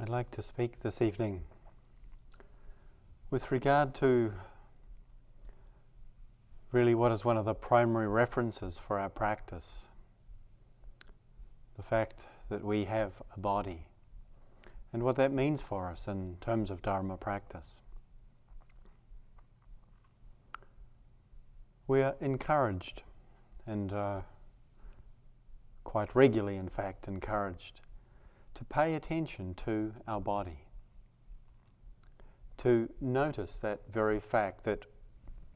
I'd like to speak this evening with regard to really what is one of the primary references for our practice the fact that we have a body and what that means for us in terms of Dharma practice. We are encouraged and uh, quite regularly, in fact, encouraged to pay attention to our body, to notice that very fact that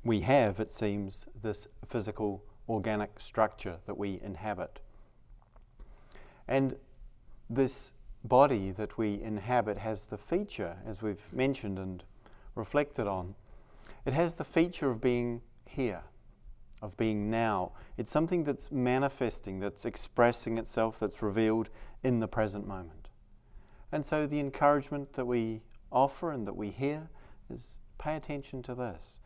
we have, it seems, this physical organic structure that we inhabit. And this body that we inhabit has the feature, as we've mentioned and reflected on, it has the feature of being here, of being now. It's something that's manifesting, that's expressing itself, that's revealed in the present moment. And so the encouragement that we offer and that we hear is pay attention to this.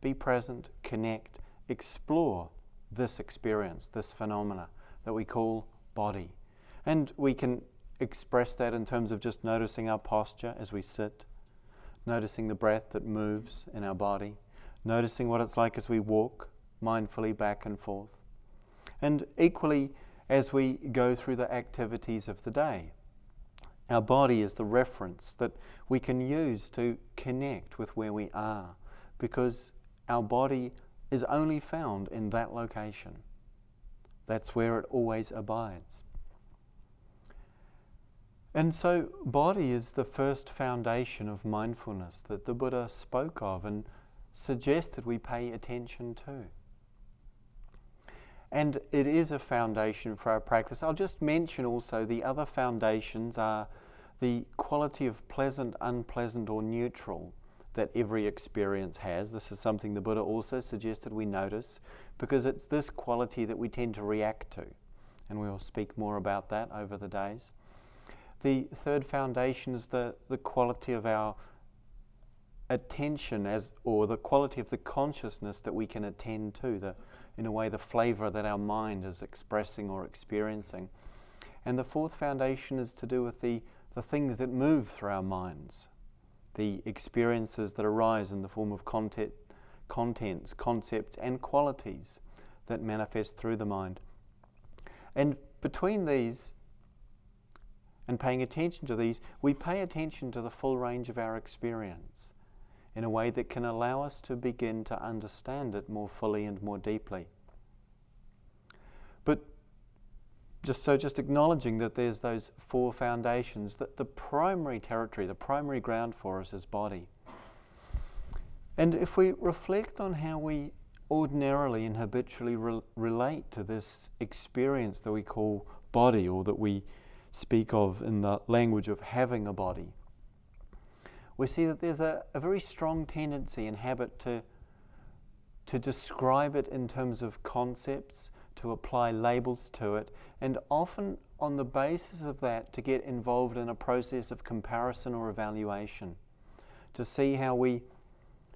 Be present, connect, explore this experience, this phenomena that we call body. And we can express that in terms of just noticing our posture as we sit, noticing the breath that moves in our body, noticing what it's like as we walk mindfully back and forth. And equally, as we go through the activities of the day, our body is the reference that we can use to connect with where we are because our body is only found in that location. That's where it always abides. And so, body is the first foundation of mindfulness that the Buddha spoke of and suggested we pay attention to. And it is a foundation for our practice. I'll just mention also the other foundations are the quality of pleasant, unpleasant, or neutral that every experience has. This is something the Buddha also suggested we notice because it's this quality that we tend to react to. And we will speak more about that over the days. The third foundation is the, the quality of our attention as or the quality of the consciousness that we can attend to, the in a way the flavor that our mind is expressing or experiencing. And the fourth foundation is to do with the, the things that move through our minds, the experiences that arise in the form of content, contents, concepts, and qualities that manifest through the mind. And between these, and paying attention to these, we pay attention to the full range of our experience in a way that can allow us to begin to understand it more fully and more deeply. But just so just acknowledging that there's those four foundations that the primary territory the primary ground for us is body and if we reflect on how we ordinarily and habitually re- relate to this experience that we call body or that we speak of in the language of having a body we see that there's a, a very strong tendency and habit to, to describe it in terms of concepts, to apply labels to it, and often on the basis of that to get involved in a process of comparison or evaluation, to see how we,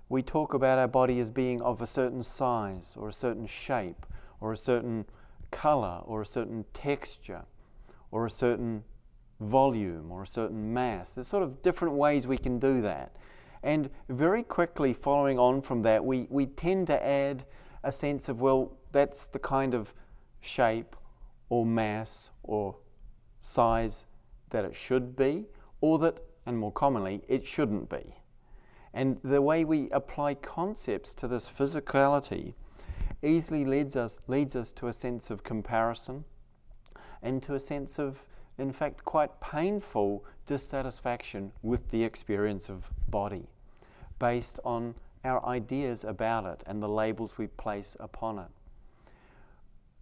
we talk about our body as being of a certain size or a certain shape or a certain color or a certain texture or a certain volume or a certain mass. There's sort of different ways we can do that. And very quickly, following on from that, we, we tend to add a sense of, well, that's the kind of shape or mass or size that it should be, or that, and more commonly, it shouldn't be. And the way we apply concepts to this physicality easily leads us, leads us to a sense of comparison and to a sense of in fact, quite painful dissatisfaction with the experience of body based on our ideas about it and the labels we place upon it.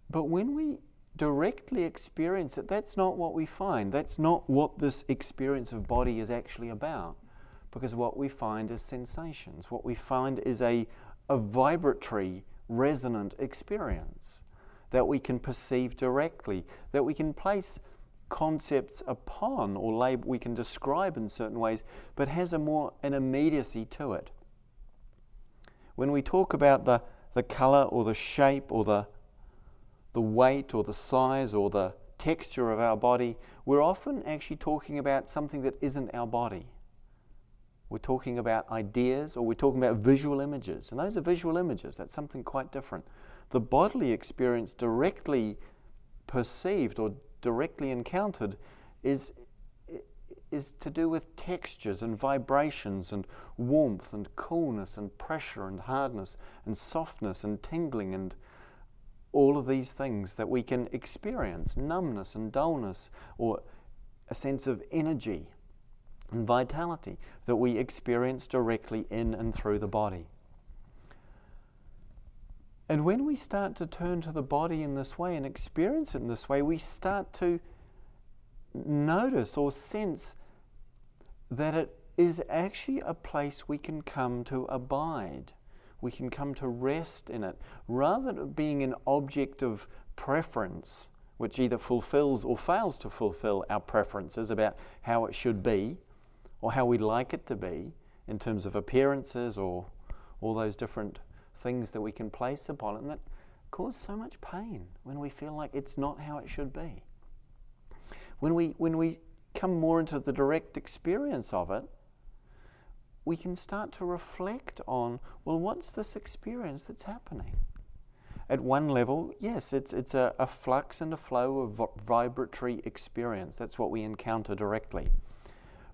But when we directly experience it, that's not what we find. That's not what this experience of body is actually about. Because what we find is sensations. What we find is a, a vibratory, resonant experience that we can perceive directly, that we can place concepts upon or label we can describe in certain ways, but has a more an immediacy to it. When we talk about the, the color or the shape or the, the weight or the size or the texture of our body, we're often actually talking about something that isn't our body. We're talking about ideas or we're talking about visual images. And those are visual images, that's something quite different. The bodily experience directly perceived or directly encountered is, is to do with textures and vibrations and warmth and coolness and pressure and hardness and softness and tingling and all of these things that we can experience numbness and dullness or a sense of energy and vitality that we experience directly in and through the body. And when we start to turn to the body in this way and experience it in this way, we start to notice or sense that it is actually a place we can come to abide. We can come to rest in it rather than being an object of preference, which either fulfills or fails to fulfill our preferences about how it should be or how we'd like it to be in terms of appearances or all those different things that we can place upon it and that cause so much pain when we feel like it's not how it should be. When we, when we come more into the direct experience of it, we can start to reflect on well, what's this experience that's happening? At one level, yes, it's, it's a, a flux and a flow of vibratory experience. That's what we encounter directly.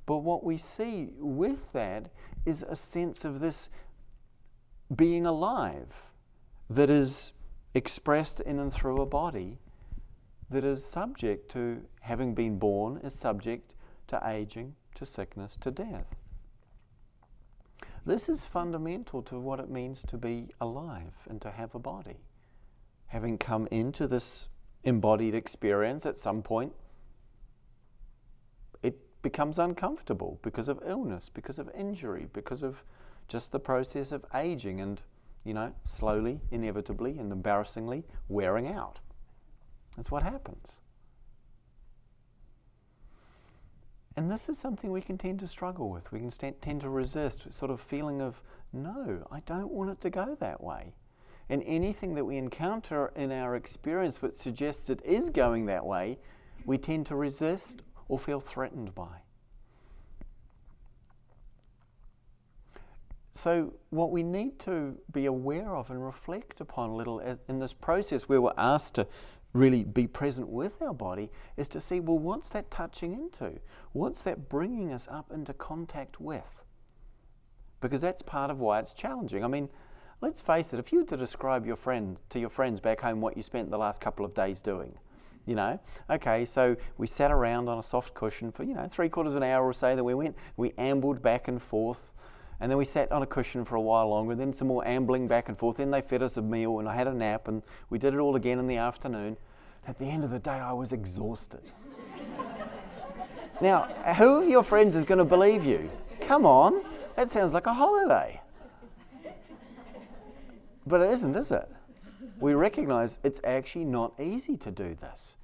But what we see with that is a sense of this being alive that is expressed in and through a body that is subject to having been born, is subject to aging, to sickness, to death. This is fundamental to what it means to be alive and to have a body. Having come into this embodied experience at some point, it becomes uncomfortable because of illness, because of injury, because of just the process of aging and, you know, slowly, inevitably, and embarrassingly wearing out. That's what happens. And this is something we can tend to struggle with. We can st- tend to resist, sort of feeling of, no, I don't want it to go that way. And anything that we encounter in our experience which suggests it is going that way, we tend to resist or feel threatened by. So, what we need to be aware of and reflect upon a little eh, in this process where we're asked to really be present with our body is to see well, what's that touching into? What's that bringing us up into contact with? Because that's part of why it's challenging. I mean, let's face it, if you were to describe your friend to your friends back home what you spent the last couple of days doing, you know, okay, so we sat around on a soft cushion for, you know, three quarters of an hour or so, then we went, we ambled back and forth and then we sat on a cushion for a while longer, then some more ambling back and forth. Then they fed us a meal, and I had a nap, and we did it all again in the afternoon. At the end of the day, I was exhausted. now, who of your friends is going to believe you? Come on, that sounds like a holiday. But it isn't, is it? We recognize it's actually not easy to do this.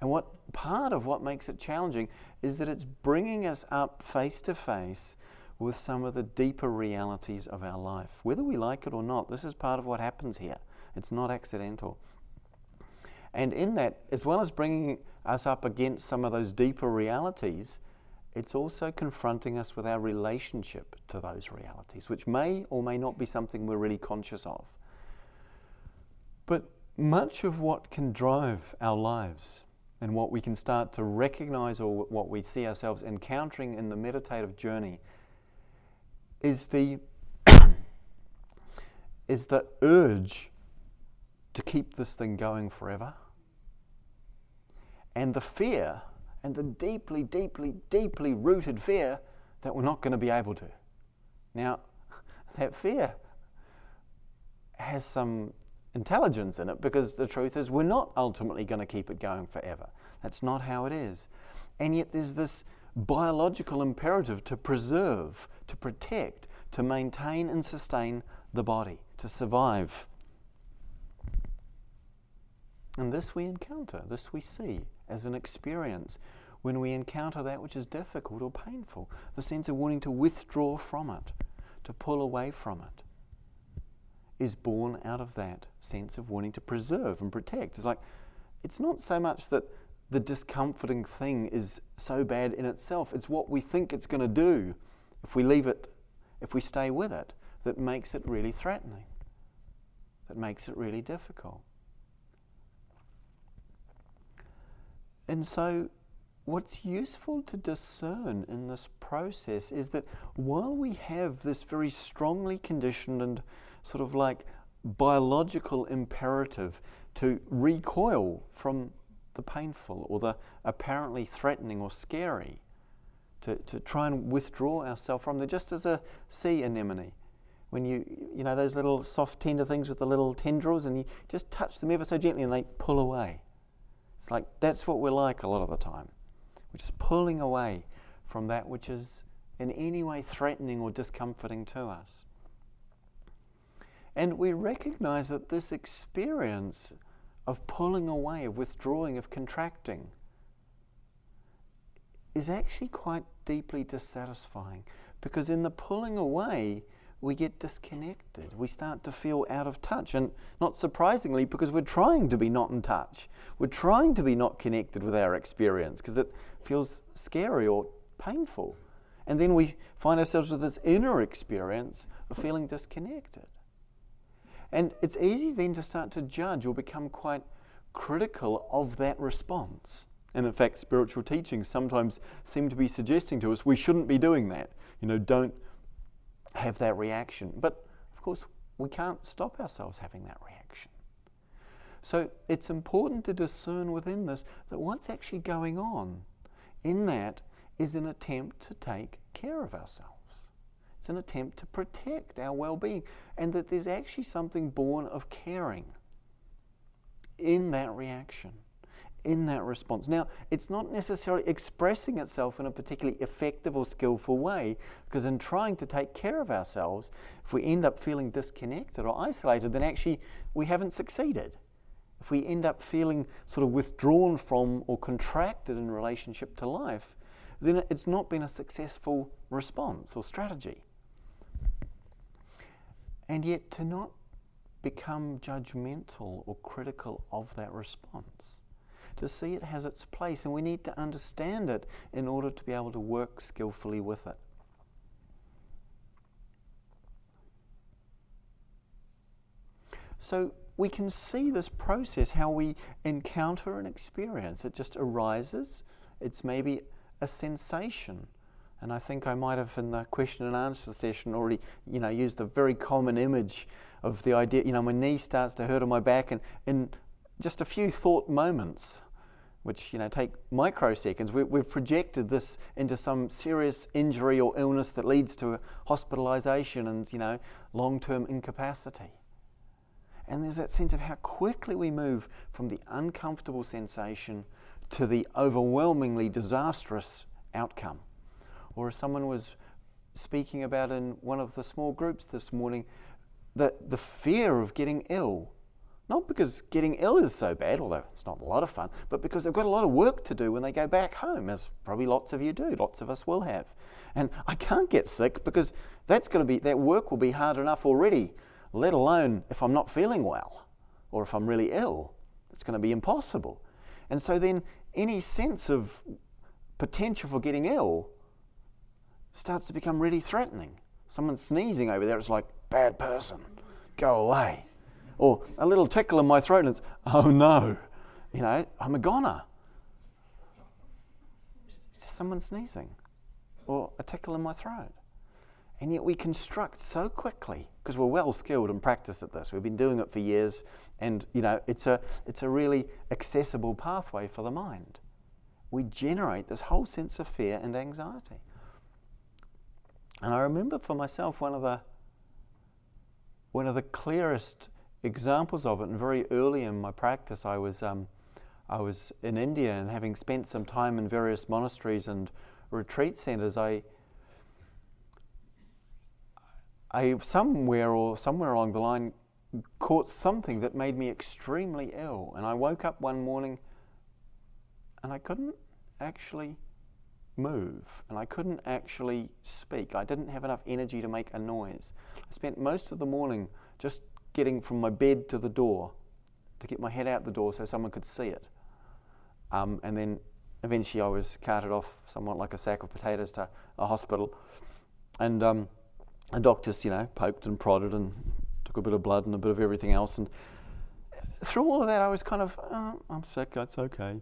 And what part of what makes it challenging is that it's bringing us up face to face with some of the deeper realities of our life. Whether we like it or not, this is part of what happens here. It's not accidental. And in that, as well as bringing us up against some of those deeper realities, it's also confronting us with our relationship to those realities, which may or may not be something we're really conscious of. But much of what can drive our lives and what we can start to recognize or what we see ourselves encountering in the meditative journey is the is the urge to keep this thing going forever. And the fear and the deeply deeply deeply rooted fear that we're not going to be able to. Now that fear has some intelligence in it because the truth is we're not ultimately going to keep it going forever. That's not how it is. And yet there's this biological imperative to preserve, to protect, to maintain and sustain the body, to survive. And this we encounter, this we see as an experience when we encounter that which is difficult or painful, the sense of wanting to withdraw from it, to pull away from it, is born out of that sense of wanting to preserve and protect. It's like it's not so much that the discomforting thing is so bad in itself, it's what we think it's going to do if we leave it, if we stay with it, that makes it really threatening, that makes it really difficult. And so, what's useful to discern in this process is that while we have this very strongly conditioned and sort of like biological imperative to recoil from the painful or the apparently threatening or scary, to, to try and withdraw ourselves from them, just as a sea anemone. When you, you know, those little soft, tender things with the little tendrils, and you just touch them ever so gently and they pull away. It's like that's what we're like a lot of the time. We're just pulling away from that which is in any way threatening or discomforting to us. And we recognize that this experience of pulling away, of withdrawing, of contracting, is actually quite deeply dissatisfying because in the pulling away, we get disconnected. We start to feel out of touch. And not surprisingly, because we're trying to be not in touch, we're trying to be not connected with our experience because it feels scary or painful. And then we find ourselves with this inner experience of feeling disconnected. And it's easy then to start to judge or become quite critical of that response. And in fact, spiritual teachings sometimes seem to be suggesting to us we shouldn't be doing that. You know, don't have that reaction. But of course, we can't stop ourselves having that reaction. So it's important to discern within this that what's actually going on in that is an attempt to take care of ourselves. It's an attempt to protect our well being, and that there's actually something born of caring in that reaction, in that response. Now, it's not necessarily expressing itself in a particularly effective or skillful way, because in trying to take care of ourselves, if we end up feeling disconnected or isolated, then actually we haven't succeeded. If we end up feeling sort of withdrawn from or contracted in relationship to life, then it's not been a successful response or strategy. And yet, to not become judgmental or critical of that response, to see it has its place, and we need to understand it in order to be able to work skillfully with it. So, we can see this process, how we encounter an experience. It just arises, it's maybe a sensation and I think I might have, in the question and answer session, already, you know, used a very common image of the idea. You know, my knee starts to hurt on my back, and in just a few thought moments, which you know take microseconds, we, we've projected this into some serious injury or illness that leads to hospitalisation and you know long-term incapacity. And there's that sense of how quickly we move from the uncomfortable sensation to the overwhelmingly disastrous outcome or someone was speaking about in one of the small groups this morning, that the fear of getting ill. Not because getting ill is so bad, although it's not a lot of fun, but because they've got a lot of work to do when they go back home, as probably lots of you do, lots of us will have. And I can't get sick because that's going to be that work will be hard enough already, let alone if I'm not feeling well or if I'm really ill. It's going to be impossible. And so then any sense of potential for getting ill starts to become really threatening. Someone sneezing over there, it's like, bad person, go away. Or a little tickle in my throat, and it's, oh no, you know, I'm a goner. Just someone sneezing, or a tickle in my throat. And yet we construct so quickly because we're well skilled and practiced at this. We've been doing it for years, and you know, it's a, it's a really accessible pathway for the mind. We generate this whole sense of fear and anxiety. And I remember for myself one of the one of the clearest examples of it, and very early in my practice, I was um, I was in India, and having spent some time in various monasteries and retreat centers, I I somewhere or somewhere along the line caught something that made me extremely ill, and I woke up one morning and I couldn't actually move and I couldn't actually speak. I didn't have enough energy to make a noise. I spent most of the morning just getting from my bed to the door to get my head out the door so someone could see it. Um, and then eventually I was carted off somewhat like a sack of potatoes to a hospital. And um, the doctors, you know, poked and prodded and took a bit of blood and a bit of everything else. And through all of that, I was kind of, oh, I'm sick, it's okay.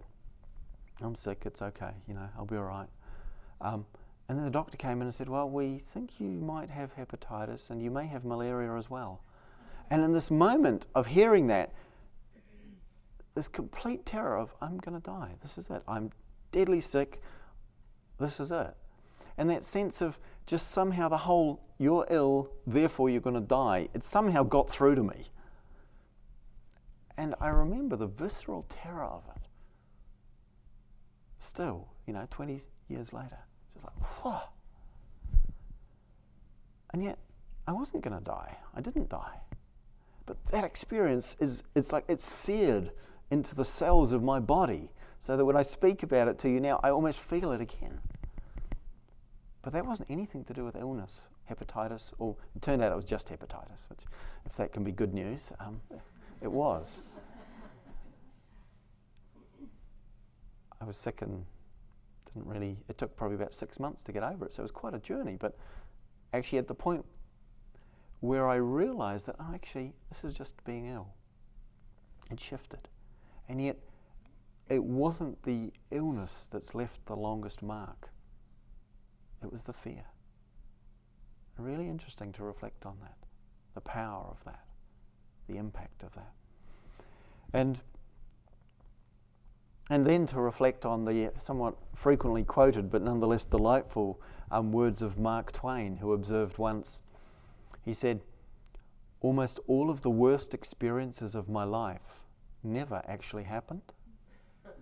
I'm sick, it's okay, you know, I'll be all right. Um, and then the doctor came in and said, Well, we think you might have hepatitis and you may have malaria as well. And in this moment of hearing that, this complete terror of, I'm going to die. This is it. I'm deadly sick. This is it. And that sense of just somehow the whole, you're ill, therefore you're going to die, it somehow got through to me. And I remember the visceral terror of it. Still, you know, 20 years later. Just like, whoa. And yet, I wasn't going to die. I didn't die. But that experience is, it's like it's seared into the cells of my body so that when I speak about it to you now, I almost feel it again. But that wasn't anything to do with illness, hepatitis, or it turned out it was just hepatitis, which, if that can be good news, um, it was. I was sick and didn't really, it took probably about six months to get over it, so it was quite a journey. But actually, at the point where I realized that, oh, actually, this is just being ill, it shifted. And yet, it wasn't the illness that's left the longest mark, it was the fear. Really interesting to reflect on that, the power of that, the impact of that. And and then to reflect on the somewhat frequently quoted but nonetheless delightful um, words of Mark Twain, who observed once, he said, Almost all of the worst experiences of my life never actually happened.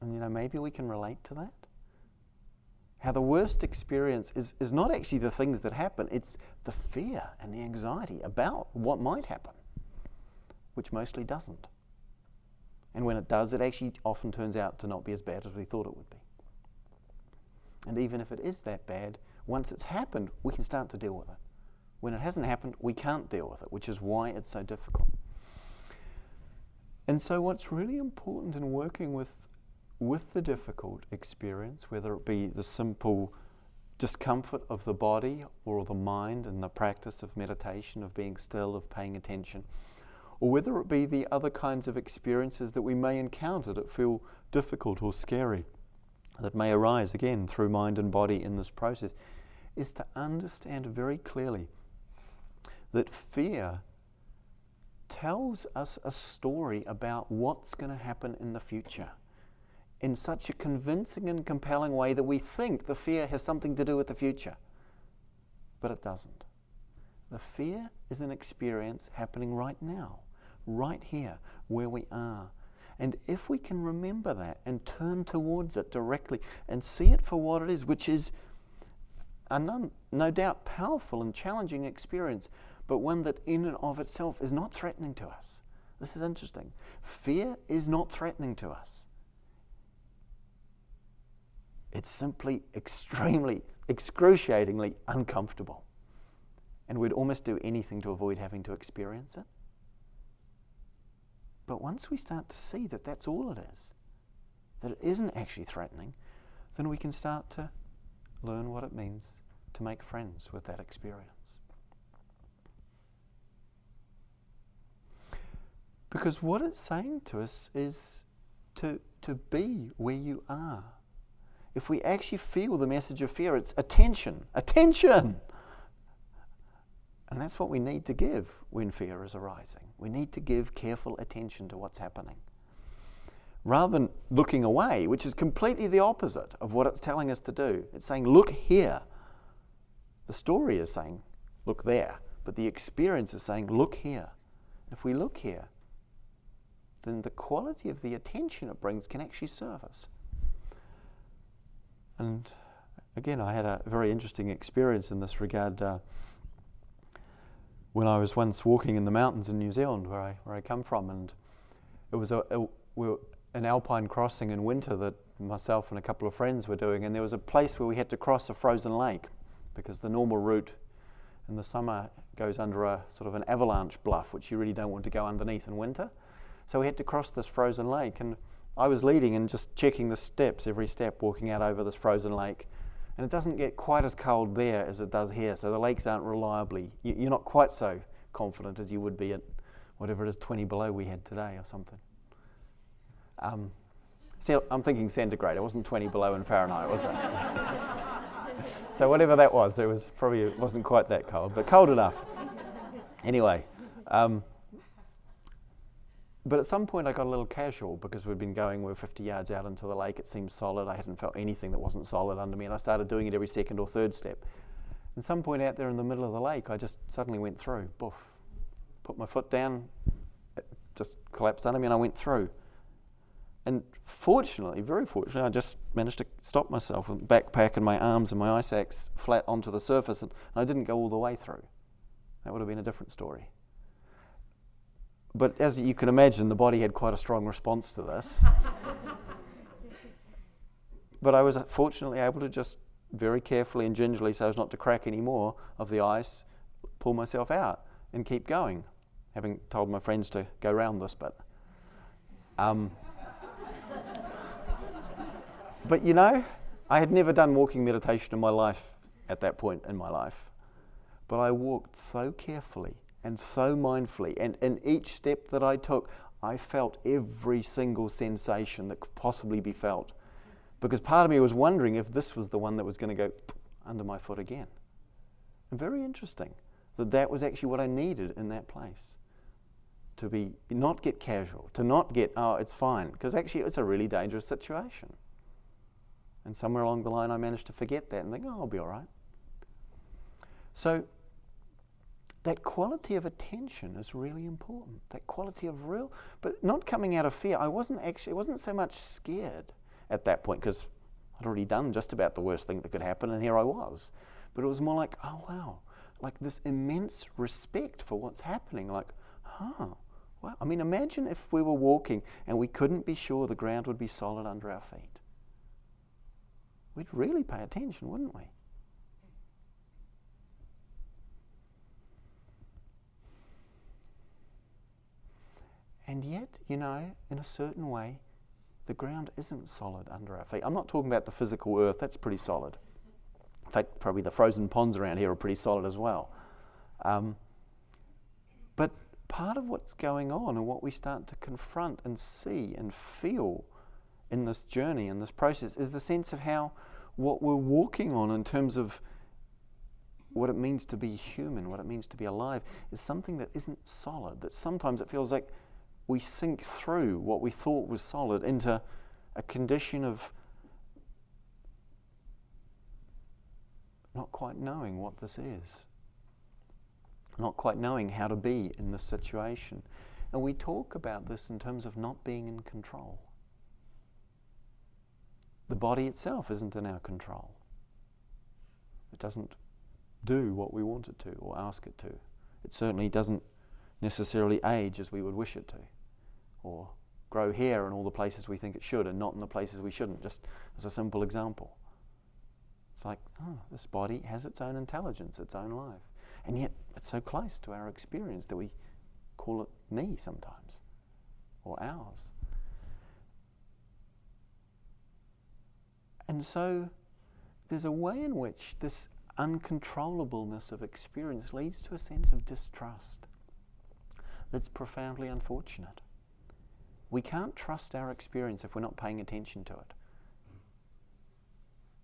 And you know, maybe we can relate to that. How the worst experience is, is not actually the things that happen, it's the fear and the anxiety about what might happen, which mostly doesn't. And when it does, it actually often turns out to not be as bad as we thought it would be. And even if it is that bad, once it's happened, we can start to deal with it. When it hasn't happened, we can't deal with it, which is why it's so difficult. And so, what's really important in working with, with the difficult experience, whether it be the simple discomfort of the body or the mind and the practice of meditation, of being still, of paying attention, or whether it be the other kinds of experiences that we may encounter that feel difficult or scary, that may arise again through mind and body in this process, is to understand very clearly that fear tells us a story about what's going to happen in the future in such a convincing and compelling way that we think the fear has something to do with the future. But it doesn't. The fear is an experience happening right now right here where we are. And if we can remember that and turn towards it directly and see it for what it is, which is a no, no doubt powerful and challenging experience, but one that in and of itself is not threatening to us. This is interesting. Fear is not threatening to us. It's simply extremely, excruciatingly uncomfortable. And we'd almost do anything to avoid having to experience it. But once we start to see that that's all it is, that it isn't actually threatening, then we can start to learn what it means to make friends with that experience. Because what it's saying to us is to, to be where you are. If we actually feel the message of fear, it's attention, attention. And that's what we need to give when fear is arising. We need to give careful attention to what's happening. Rather than looking away, which is completely the opposite of what it's telling us to do. It's saying, look here. The story is saying, look there. But the experience is saying, look here. If we look here, then the quality of the attention it brings can actually serve us. And again, I had a very interesting experience in this regard. Uh, when I was once walking in the mountains in New Zealand, where I, where I come from, and it was a, a, an alpine crossing in winter that myself and a couple of friends were doing, and there was a place where we had to cross a frozen lake because the normal route in the summer goes under a sort of an avalanche bluff, which you really don't want to go underneath in winter. So we had to cross this frozen lake, and I was leading and just checking the steps, every step, walking out over this frozen lake. And it doesn't get quite as cold there as it does here, so the lakes aren't reliably, you're not quite so confident as you would be at whatever it is, 20 below we had today or something. Um, I'm thinking centigrade. It wasn't 20 below in Fahrenheit, was it? so whatever that was, it was probably it wasn't quite that cold, but cold enough. Anyway, um, but at some point I got a little casual because we'd been going, we were 50 yards out into the lake. It seemed solid. I hadn't felt anything that wasn't solid under me, and I started doing it every second or third step. And some point out there in the middle of the lake, I just suddenly went through. Boof. Put my foot down, it just collapsed under me, and I went through. And fortunately, very fortunately, I just managed to stop myself and backpack and my arms and my ice axe flat onto the surface, and I didn't go all the way through. That would have been a different story. But as you can imagine, the body had quite a strong response to this. but I was fortunately able to just very carefully and gingerly, so as not to crack any more of the ice, pull myself out and keep going, having told my friends to go round this bit. Um, but you know, I had never done walking meditation in my life at that point in my life. But I walked so carefully and so mindfully. And in each step that I took, I felt every single sensation that could possibly be felt. Because part of me was wondering if this was the one that was going to go under my foot again. And very interesting that that was actually what I needed in that place. To be not get casual, to not get, oh, it's fine, because actually it's a really dangerous situation. And somewhere along the line, I managed to forget that and think, oh, I'll be all right. So that quality of attention is really important. That quality of real, but not coming out of fear. I wasn't actually, I wasn't so much scared at that point because I'd already done just about the worst thing that could happen, and here I was. But it was more like, oh wow, like this immense respect for what's happening. Like, huh, wow. I mean, imagine if we were walking and we couldn't be sure the ground would be solid under our feet. We'd really pay attention, wouldn't we? And yet, you know, in a certain way, the ground isn't solid under our feet. I'm not talking about the physical earth, that's pretty solid. In fact, probably the frozen ponds around here are pretty solid as well. Um, but part of what's going on and what we start to confront and see and feel in this journey, in this process, is the sense of how what we're walking on in terms of what it means to be human, what it means to be alive, is something that isn't solid, that sometimes it feels like we sink through what we thought was solid into a condition of not quite knowing what this is, not quite knowing how to be in this situation. And we talk about this in terms of not being in control. The body itself isn't in our control. It doesn't do what we want it to or ask it to. It certainly doesn't necessarily age as we would wish it to or grow hair in all the places we think it should and not in the places we shouldn't, just as a simple example. It's like, oh, this body has its own intelligence, its own life. And yet it's so close to our experience that we call it me sometimes or ours. And so there's a way in which this uncontrollableness of experience leads to a sense of distrust that's profoundly unfortunate. We can't trust our experience if we're not paying attention to it.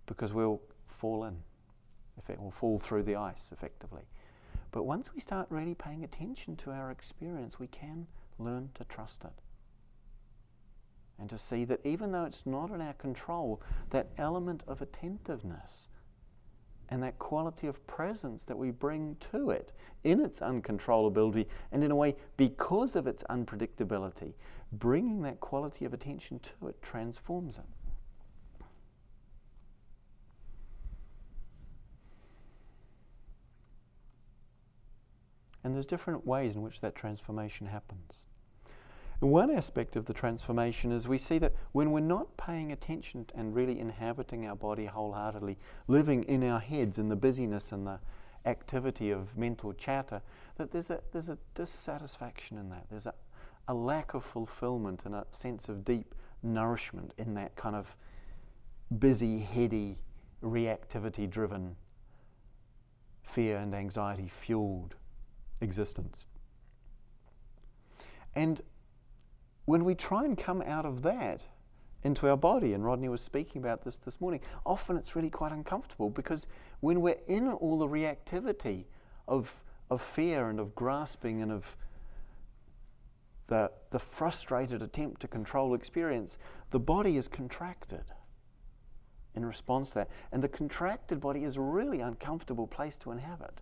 Because we'll fall in. If it will fall through the ice effectively. But once we start really paying attention to our experience, we can learn to trust it. And to see that even though it's not in our control, that element of attentiveness and that quality of presence that we bring to it in its uncontrollability and in a way because of its unpredictability bringing that quality of attention to it transforms it. And there's different ways in which that transformation happens. One aspect of the transformation is we see that when we're not paying attention and really inhabiting our body wholeheartedly, living in our heads in the busyness and the activity of mental chatter, that there's a, there's a dissatisfaction in that. There's a, a lack of fulfillment and a sense of deep nourishment in that kind of busy, heady, reactivity driven, fear and anxiety fueled existence. And when we try and come out of that into our body, and Rodney was speaking about this this morning, often it's really quite uncomfortable because when we're in all the reactivity of, of fear and of grasping and of the, the frustrated attempt to control experience, the body is contracted in response to that. And the contracted body is a really uncomfortable place to inhabit.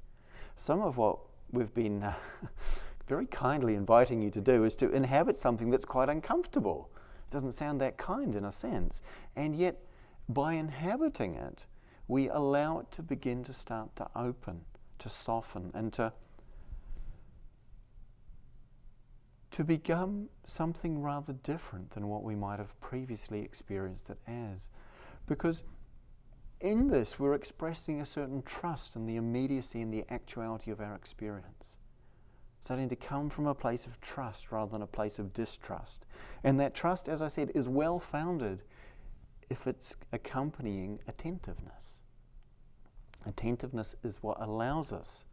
Some of what we've been uh, very kindly inviting you to do is to inhabit something that's quite uncomfortable. It doesn't sound that kind in a sense. And yet, by inhabiting it, we allow it to begin to start to open, to soften, and to, to become something rather different than what we might have previously experienced it as. Because in this, we're expressing a certain trust in the immediacy and the actuality of our experience. Starting to come from a place of trust rather than a place of distrust. And that trust, as I said, is well founded if it's accompanying attentiveness. Attentiveness is what allows us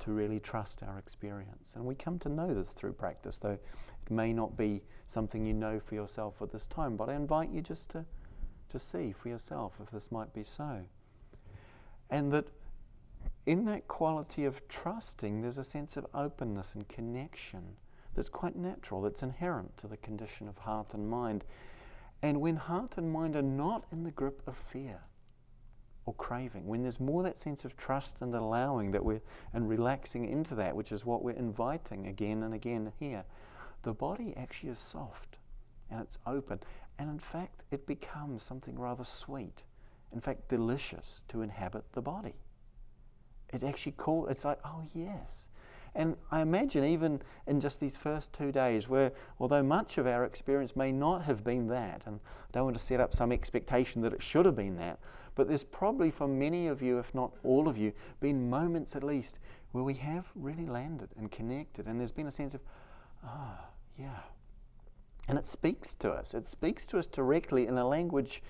to really trust our experience. And we come to know this through practice, though it may not be something you know for yourself at this time. But I invite you just to to see for yourself if this might be so. And that in that quality of trusting, there's a sense of openness and connection that's quite natural, that's inherent to the condition of heart and mind. And when heart and mind are not in the grip of fear or craving, when there's more that sense of trust and allowing that we're and relaxing into that, which is what we're inviting again and again here, the body actually is soft and it's open. And in fact, it becomes something rather sweet, in fact, delicious to inhabit the body. It actually call it's like, oh yes. And I imagine even in just these first two days, where although much of our experience may not have been that, and I don't want to set up some expectation that it should have been that, but there's probably for many of you, if not all of you, been moments at least where we have really landed and connected, and there's been a sense of, ah, oh, yeah, and it speaks to us. It speaks to us directly in a language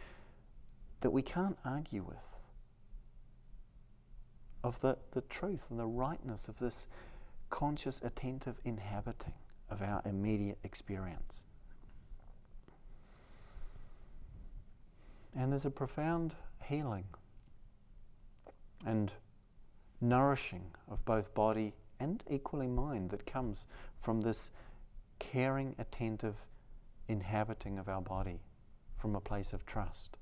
that we can't argue with of the, the truth and the rightness of this conscious, attentive inhabiting of our immediate experience. And there's a profound healing and nourishing of both body and equally mind that comes from this caring, attentive inhabiting of our body from a place of trust.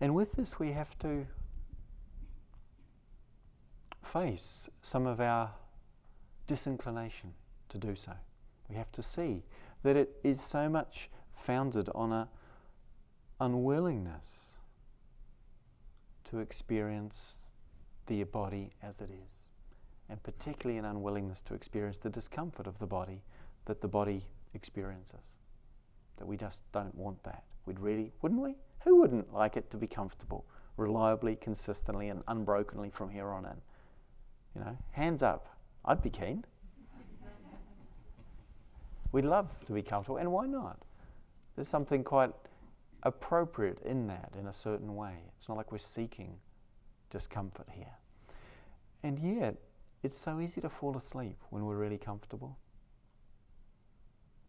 And with this, we have to face some of our disinclination to do so. We have to see that it is so much founded on a unwillingness to experience the body as it is, and particularly an unwillingness to experience the discomfort of the body that the body experiences. That we just don't want that. We'd really, wouldn't we? Who wouldn't like it to be comfortable, reliably, consistently, and unbrokenly from here on in? You know, hands up. I'd be keen. We'd love to be comfortable, and why not? There's something quite appropriate in that in a certain way. It's not like we're seeking discomfort here. And yet, it's so easy to fall asleep when we're really comfortable.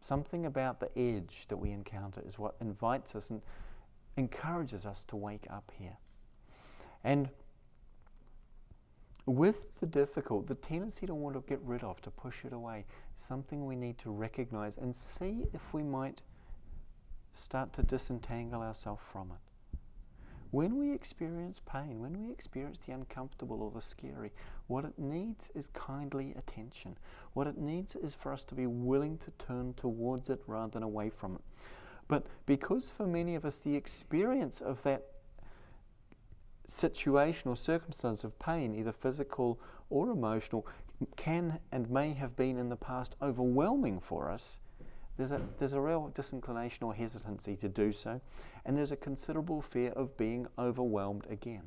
Something about the edge that we encounter is what invites us and encourages us to wake up here. And with the difficult, the tendency to want to get rid of, to push it away, is something we need to recognize and see if we might start to disentangle ourselves from it. When we experience pain, when we experience the uncomfortable or the scary, what it needs is kindly attention. What it needs is for us to be willing to turn towards it rather than away from it. But because for many of us the experience of that situation or circumstance of pain, either physical or emotional, can and may have been in the past overwhelming for us, There's a, there's a real disinclination or hesitancy to do so, and there's a considerable fear of being overwhelmed again.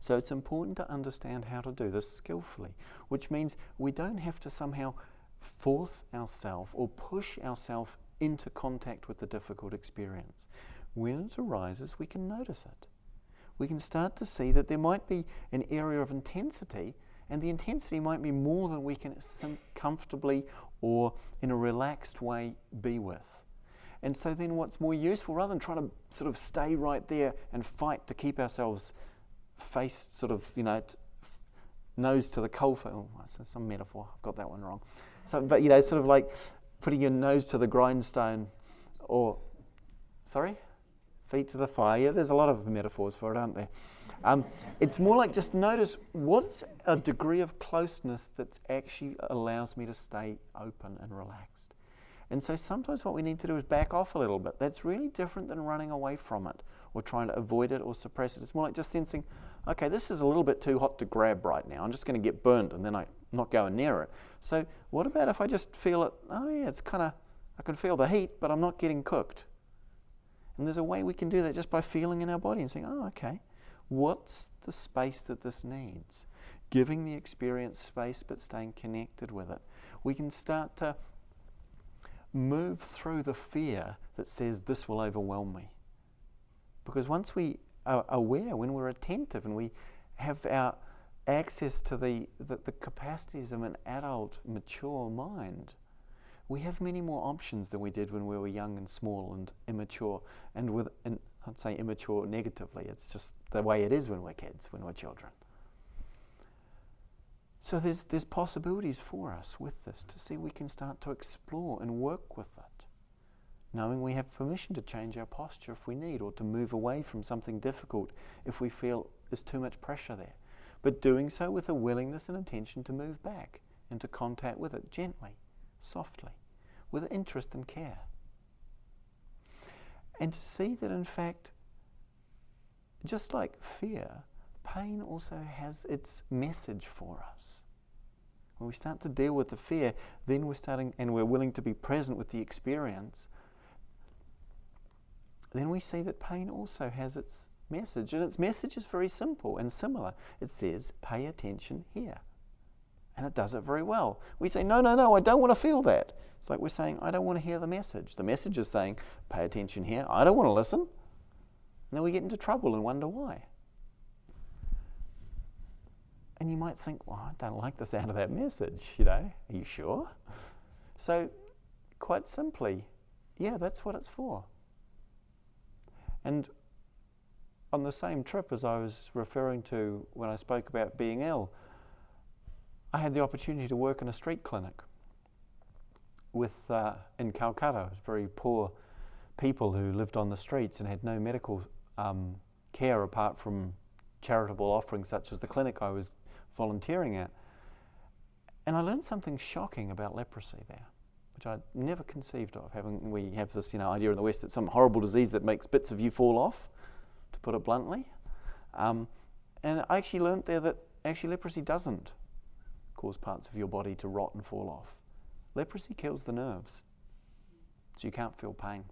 So it's important to understand how to do this skillfully, which means we don't have to somehow force ourselves or push ourselves into contact with the difficult experience. When it arises, we can notice it. We can start to see that there might be an area of intensity, and the intensity might be more than we can comfortably or in a relaxed way be with. And so then what's more useful, rather than trying to sort of stay right there and fight to keep ourselves faced sort of, you know, t- nose to the coalface, oh, some metaphor, I've got that one wrong. So, but, you know, sort of like putting your nose to the grindstone or, sorry? Feet to the fire. Yeah, there's a lot of metaphors for it, aren't there? Um, it's more like just notice what's a degree of closeness that actually allows me to stay open and relaxed. And so sometimes what we need to do is back off a little bit. That's really different than running away from it or trying to avoid it or suppress it. It's more like just sensing, okay, this is a little bit too hot to grab right now. I'm just going to get burnt and then I'm not going near it. So what about if I just feel it? Oh, yeah, it's kind of, I can feel the heat, but I'm not getting cooked. And there's a way we can do that just by feeling in our body and saying, oh, okay, What's the space that this needs? Giving the experience space but staying connected with it. We can start to move through the fear that says this will overwhelm me. Because once we are aware, when we're attentive and we have our access to the, the, the capacities of an adult, mature mind, we have many more options than we did when we were young and small and immature and with and I'd say immature negatively. It's just the way it is when we're kids, when we're children. So there's, there's possibilities for us with this to see we can start to explore and work with it, knowing we have permission to change our posture if we need or to move away from something difficult if we feel there's too much pressure there. But doing so with a willingness and intention to move back into contact with it gently, softly, with interest and care and to see that, in fact, just like fear, pain also has its message for us. When we start to deal with the fear, then we're starting and we're willing to be present with the experience, then we see that pain also has its message. And its message is very simple and similar. It says, pay attention here. And it does it very well. We say, no, no, no, I don't want to feel that. It's like we're saying, I don't want to hear the message. The message is saying, pay attention here. I don't want to listen. And then we get into trouble and wonder why. And you might think, well, I don't like the sound of that message, you know. Are you sure? So, quite simply, yeah, that's what it's for. And on the same trip as I was referring to when I spoke about being ill, I had the opportunity to work in a street clinic with uh, in Calcutta, very poor people who lived on the streets and had no medical um, care apart from charitable offerings such as the clinic I was volunteering at. And I learned something shocking about leprosy there, which I'd never conceived of. Having we have this you know idea in the West that some horrible disease that makes bits of you fall off, put it bluntly. Um, and I actually learned there that actually leprosy doesn't cause parts of your body to rot and fall off. Leprosy kills the nerves, so you can't feel pain.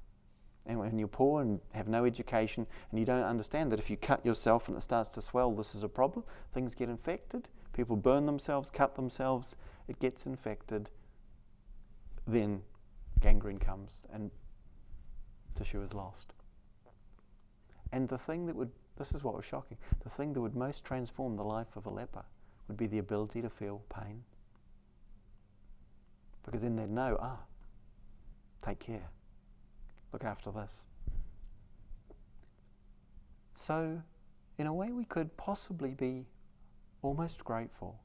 And when you're poor and have no education and you don't understand that if you cut yourself and it starts to swell, this is a problem, things get infected, people burn themselves, cut themselves, it gets infected, then gangrene comes and tissue is lost. And the thing that would, this is what was shocking, the thing that would most transform the life of a leper would be the ability to feel pain. Because then they'd know, ah, take care, look after this. So, in a way, we could possibly be almost grateful.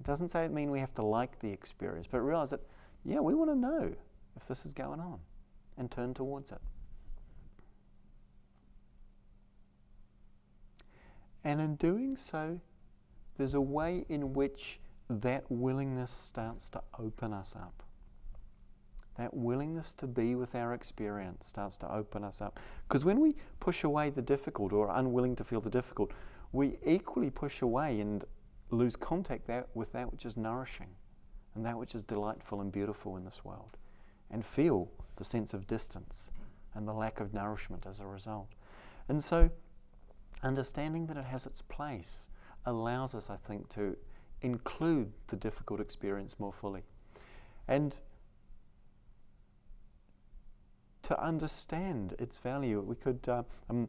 It doesn't say it mean we have to like the experience, but realize that, yeah, we want to know if this is going on and turn towards it. And in doing so, there's a way in which that willingness starts to open us up. That willingness to be with our experience starts to open us up. Because when we push away the difficult or are unwilling to feel the difficult, we equally push away and lose contact that, with that which is nourishing and that which is delightful and beautiful in this world. and feel the sense of distance and the lack of nourishment as a result. And so, understanding that it has its place allows us, I think, to include the difficult experience more fully. And to understand its value, we could. Uh, um,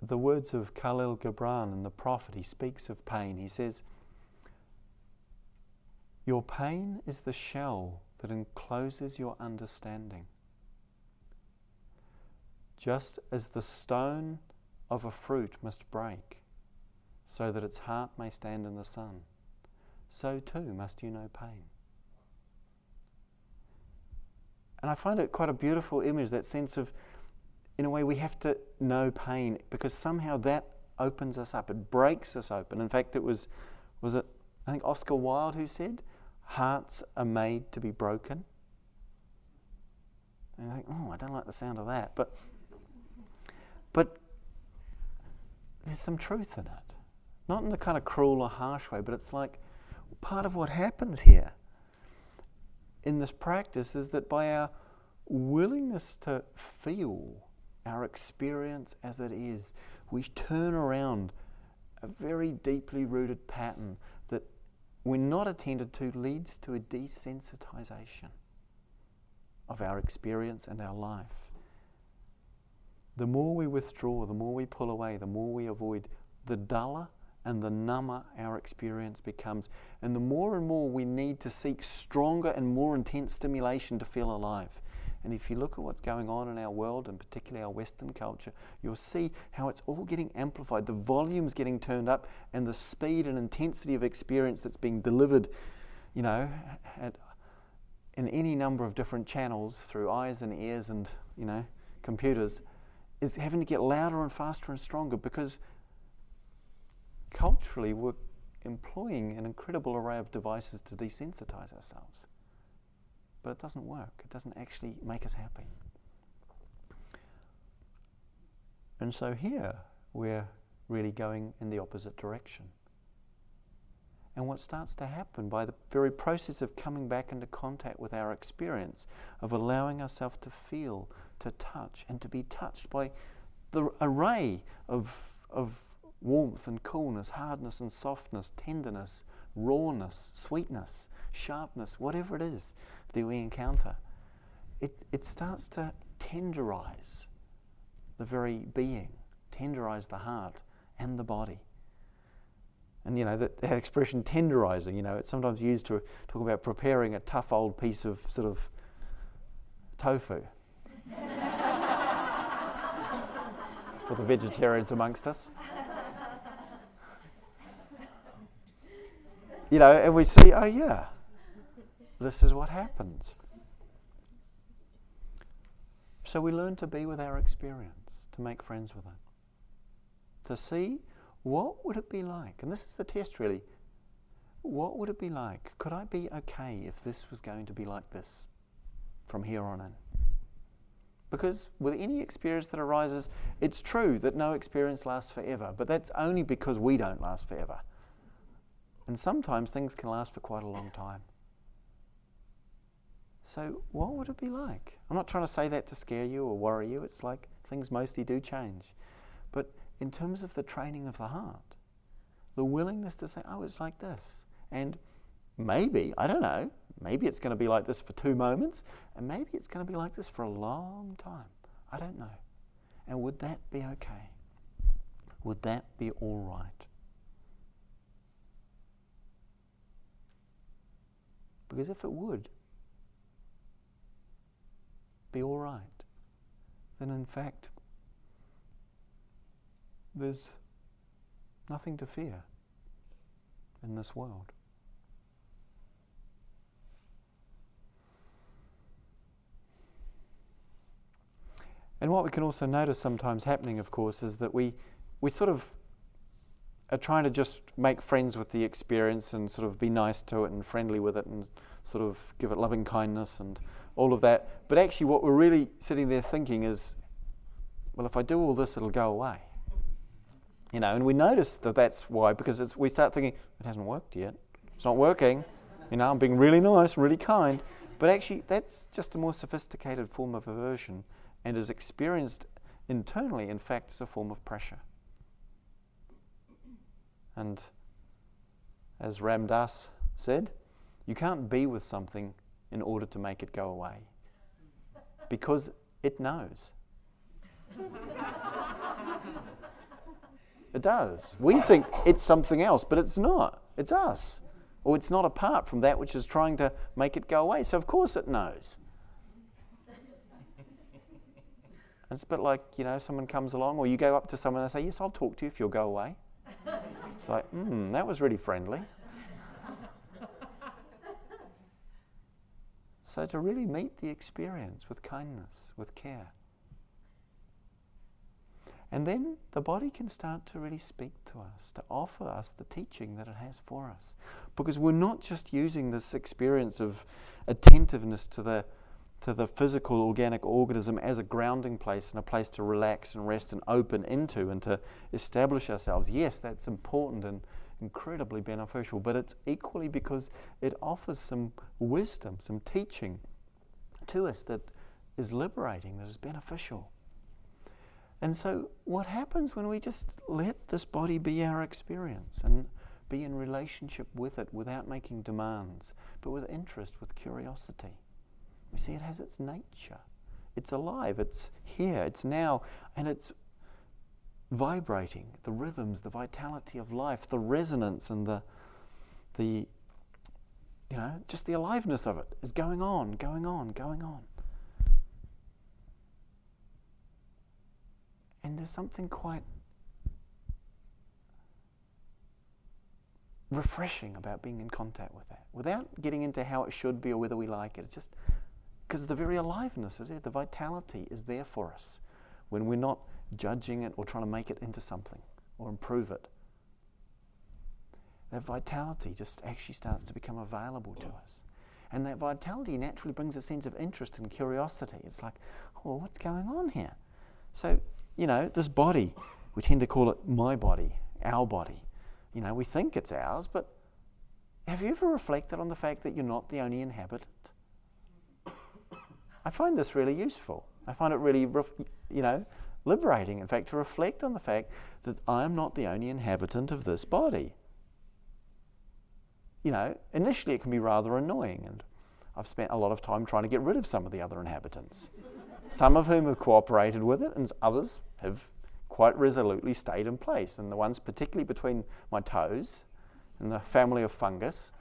the words of Khalil Gibran and the prophet, he speaks of pain. He says, Your pain is the shell that encloses your understanding. Just as the stone of a fruit must break, so that its heart may stand in the sun, so too must you know pain. And I find it quite a beautiful image, that sense of, in a way, we have to know pain because somehow that opens us up. It breaks us open. In fact, it was, was it, I think Oscar Wilde who said, hearts are made to be broken. And I think, oh, I don't like the sound of that. But, there's some truth in it. Not in the kind of cruel or harsh way, but it's like part of what happens here in this practice is that by our willingness to feel our experience as it is, we turn around a very deeply rooted pattern that, when not attended to, leads to a desensitization of our experience and our life. The more we withdraw, the more we pull away, the more we avoid, the duller and the number our experience becomes. And the more and more we need to seek stronger and more intense stimulation to feel alive. And if you look at what's going on in our world, and particularly our Western culture, you'll see how it's all getting amplified. The volume's getting turned up, and the speed and intensity of experience that's being delivered, you know, at, in any number of different channels through eyes and ears and, you know, computers, is having to get louder and faster and stronger because culturally we're employing an incredible array of devices to desensitize ourselves. But it doesn't work, it doesn't actually make us happy. And so here we're really going in the opposite direction. And what starts to happen by the very process of coming back into contact with our experience, of allowing ourselves to feel, to touch, and to be touched by the array of, of warmth and coolness, hardness and softness, tenderness, rawness, sweetness, sharpness, whatever it is that we encounter, it, it starts to tenderize the very being, tenderize the heart and the body. And you know, that, expression tenderizing, you know, it's sometimes used to talk about preparing a tough old piece of sort of tofu. For the vegetarians amongst us. you know, and we see, oh yeah, this is what happens. So we learn to be with our experience, to make friends with it, to see what would it be like, and this is the test really. What would it be like? Could I be okay if this was going to be like this from here on in? Because with any experience that arises, it's true that no experience lasts forever, but that's only because we don't last forever. And sometimes things can last for quite a long time. So, what would it be like? I'm not trying to say that to scare you or worry you. It's like things mostly do change. But in terms of the training of the heart, the willingness to say, oh, it's like this. And maybe, I don't know, maybe it's going to be like this for two moments, and maybe it's going to be like this for a long time. I don't know. And would that be okay? Would that be all right? Because if it would be all right, then in fact, there's nothing to fear in this world. And what we can also notice sometimes happening, of course, is that we, we sort of are trying to just make friends with the experience and sort of be nice to it and friendly with it and sort of give it loving kindness and all of that. But actually, what we're really sitting there thinking is, well, if I do all this, it'll go away. You know, and we notice that that's why, because we start thinking, it hasn't worked yet. It's not working. You know, I'm being really nice, and really kind. But actually, that's just a more sophisticated form of aversion and is experienced internally, in fact, as a form of pressure. And as Ram Dass said, you can't be with something in order to make it go away because it knows. it does. We think it's something else, but it's not. It's us. Or it's not apart from that which is trying to make it go away. So, of course, it knows. It's a bit like, you know, someone comes along, or you go up to someone and they say, Yes, I'll talk to you if you'll go away. It's like, hmm, that was really friendly. so, to really meet the experience with kindness, with care. And then the body can start to really speak to us, to offer us the teaching that it has for us. Because we're not just using this experience of attentiveness to the, to the physical organic organism as a grounding place and a place to relax and rest and open into and to establish ourselves. Yes, that's important and incredibly beneficial, but it's equally because it offers some wisdom, some teaching to us that is liberating, that is beneficial. And so, what happens when we just let this body be our experience and be in relationship with it without making demands, but with interest, with curiosity? We see it has its nature. It's alive, it's here, it's now, and it's vibrating. The rhythms, the vitality of life, the resonance, and the, the you know, just the aliveness of it is going on, going on, going on. And there's something quite refreshing about being in contact with that without getting into how it should be or whether we like it. It's just because the very aliveness is there, the vitality is there for us when we're not judging it or trying to make it into something or improve it. That vitality just actually starts to become available to us. And that vitality naturally brings a sense of interest and curiosity. It's like, oh, what's going on here? So you know, this body, we tend to call it my body, our body. You know, we think it's ours, but have you ever reflected on the fact that you're not the only inhabitant? I find this really useful. I find it really, you know, liberating, in fact, to reflect on the fact that I am not the only inhabitant of this body. You know, initially it can be rather annoying, and I've spent a lot of time trying to get rid of some of the other inhabitants, some of whom have cooperated with it, and others have quite resolutely stayed in place. And the ones, particularly between my toes and the family of fungus,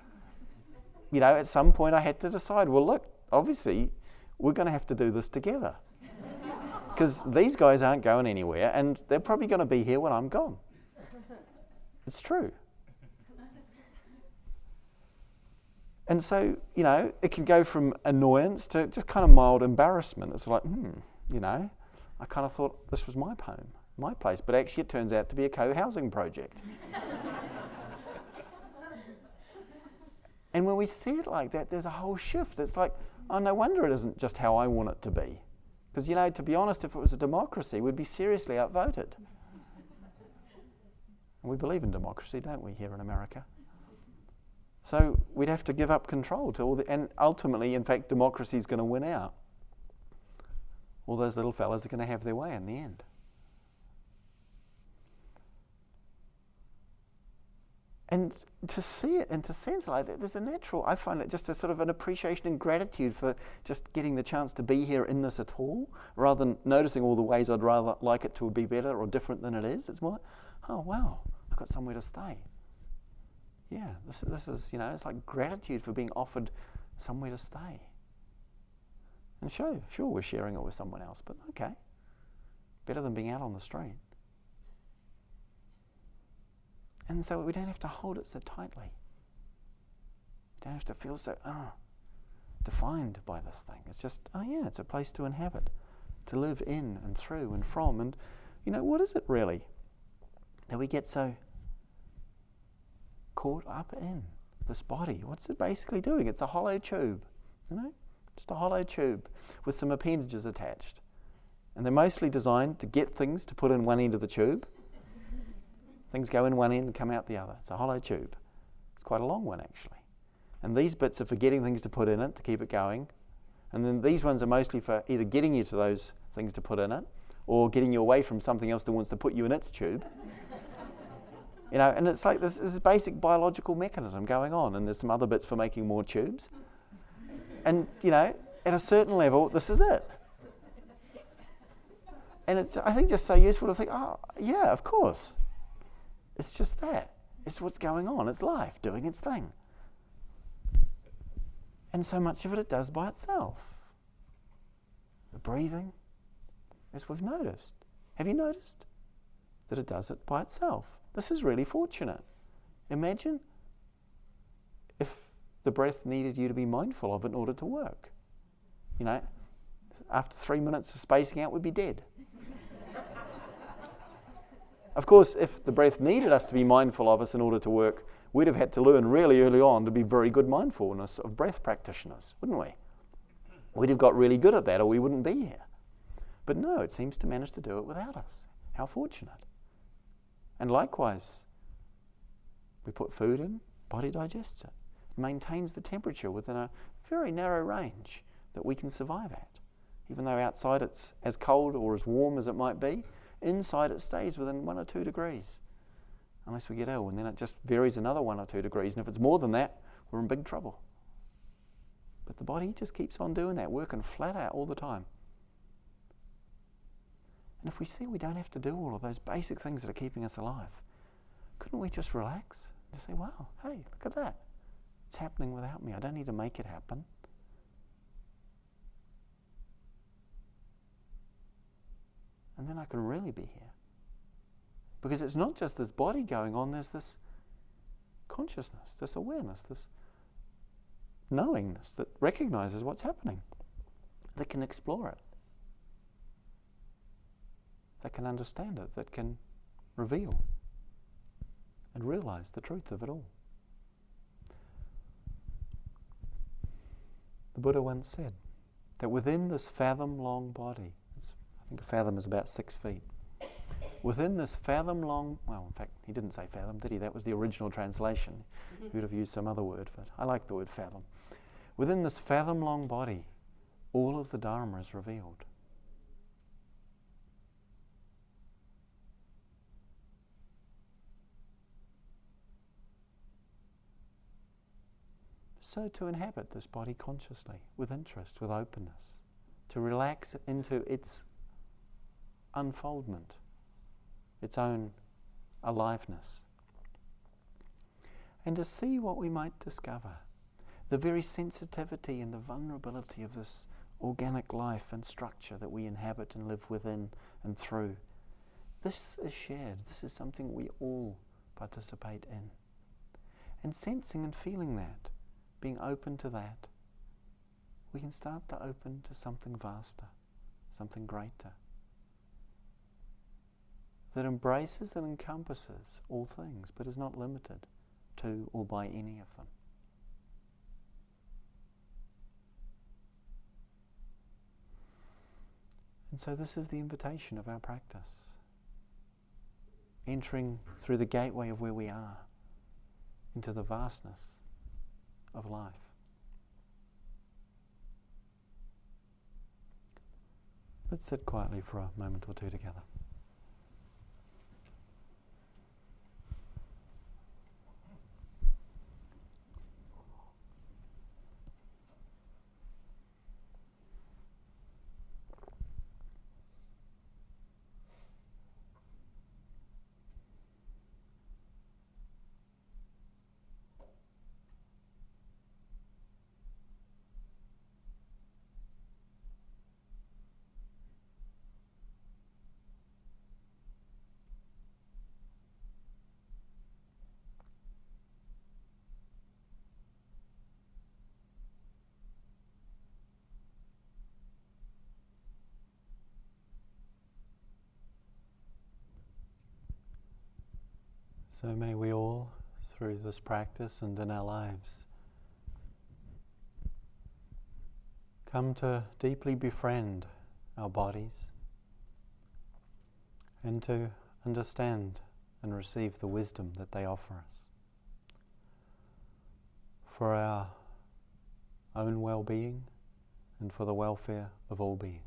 you know, at some point I had to decide well, look, obviously, we're going to have to do this together. Because these guys aren't going anywhere, and they're probably going to be here when I'm gone. It's true. And so, you know, it can go from annoyance to just kind of mild embarrassment. It's like, hmm, you know, I kind of thought this was my home, my place, but actually it turns out to be a co housing project. and when we see it like that, there's a whole shift. It's like, oh, no wonder it isn't just how I want it to be. Because, you know, to be honest, if it was a democracy, we'd be seriously outvoted. And we believe in democracy, don't we, here in America? So we'd have to give up control to all the, and ultimately, in fact, democracy is going to win out all those little fellas are going to have their way in the end. And to see it and to sense like that, there's a natural, I find it just a sort of an appreciation and gratitude for just getting the chance to be here in this at all, rather than noticing all the ways I'd rather like it to be better or different than it is. It's more like, oh, wow, I've got somewhere to stay. Yeah, this, this is, you know, it's like gratitude for being offered somewhere to stay. And sure, sure, we're sharing it with someone else, but okay. Better than being out on the street. And so we don't have to hold it so tightly. We don't have to feel so oh, defined by this thing. It's just, oh yeah, it's a place to inhabit, to live in and through and from. And, you know, what is it really that we get so caught up in? This body. What's it basically doing? It's a hollow tube, you know? just a hollow tube with some appendages attached. And they're mostly designed to get things to put in one end of the tube. Things go in one end and come out the other. It's a hollow tube. It's quite a long one, actually. And these bits are for getting things to put in it to keep it going. And then these ones are mostly for either getting you to those things to put in it or getting you away from something else that wants to put you in its tube. you know, and it's like this, this basic biological mechanism going on, and there's some other bits for making more tubes. And, you know, at a certain level, this is it. And it's, I think, just so useful to think, oh, yeah, of course. It's just that. It's what's going on. It's life doing its thing. And so much of it it does by itself. The breathing, as we've noticed. Have you noticed that it does it by itself? This is really fortunate. Imagine if the breath needed you to be mindful of in order to work. You know, after three minutes of spacing out, we'd be dead. Of course, if the breath needed us to be mindful of us in order to work, we'd have had to learn really early on to be very good mindfulness of breath practitioners, wouldn't we? We'd have got really good at that or we wouldn't be here. But no, it seems to manage to do it without us. How fortunate. And likewise, we put food in, body digests it, maintains the temperature within a very narrow range that we can survive at. Even though outside it's as cold or as warm as it might be, inside it stays within one or two degrees unless we get ill, and then it just varies another one or two degrees. And if it's more than that, we're in big trouble. But the body just keeps on doing that, working flat out all the time. And if we see we don't have to do all of those basic things that are keeping us alive, couldn't we just relax and just say, wow, hey, look at that. It's happening without me. I don't need to make it happen. And then I can really be here. Because it's not just this body going on, there's this consciousness, this awareness, this knowingness that recognizes what's happening, that can explore it, that can understand it, that can reveal and realize the truth of it all. The Buddha once said that within this fathom long body, I think a fathom is about six feet within this fathom long, well, in fact, he didn't say fathom, did he? That was the original translation. Mm-hmm. He would have used some other word, but I like the word fathom. Within this fathom long body, all of the Dharma is revealed. So, to inhabit this body consciously, with interest, with openness, to relax into its unfoldment its own aliveness. And to see what we might discover the very sensitivity and the vulnerability of this organic life and structure that we inhabit and live within and through. This is shared. This is something we all participate in. And sensing and feeling that, being open to that, we can start to open to something vaster, something greater that embraces and encompasses all things, but is not limited to or by any of them. And so, this is the invitation of our practice entering through the gateway of where we are into the vastness of life. Let's sit quietly for a moment or two together. So may we all, through this practice and in our lives, come to deeply befriend our bodies and to understand and receive the wisdom that they offer us. for our own well being and for the welfare of all beings.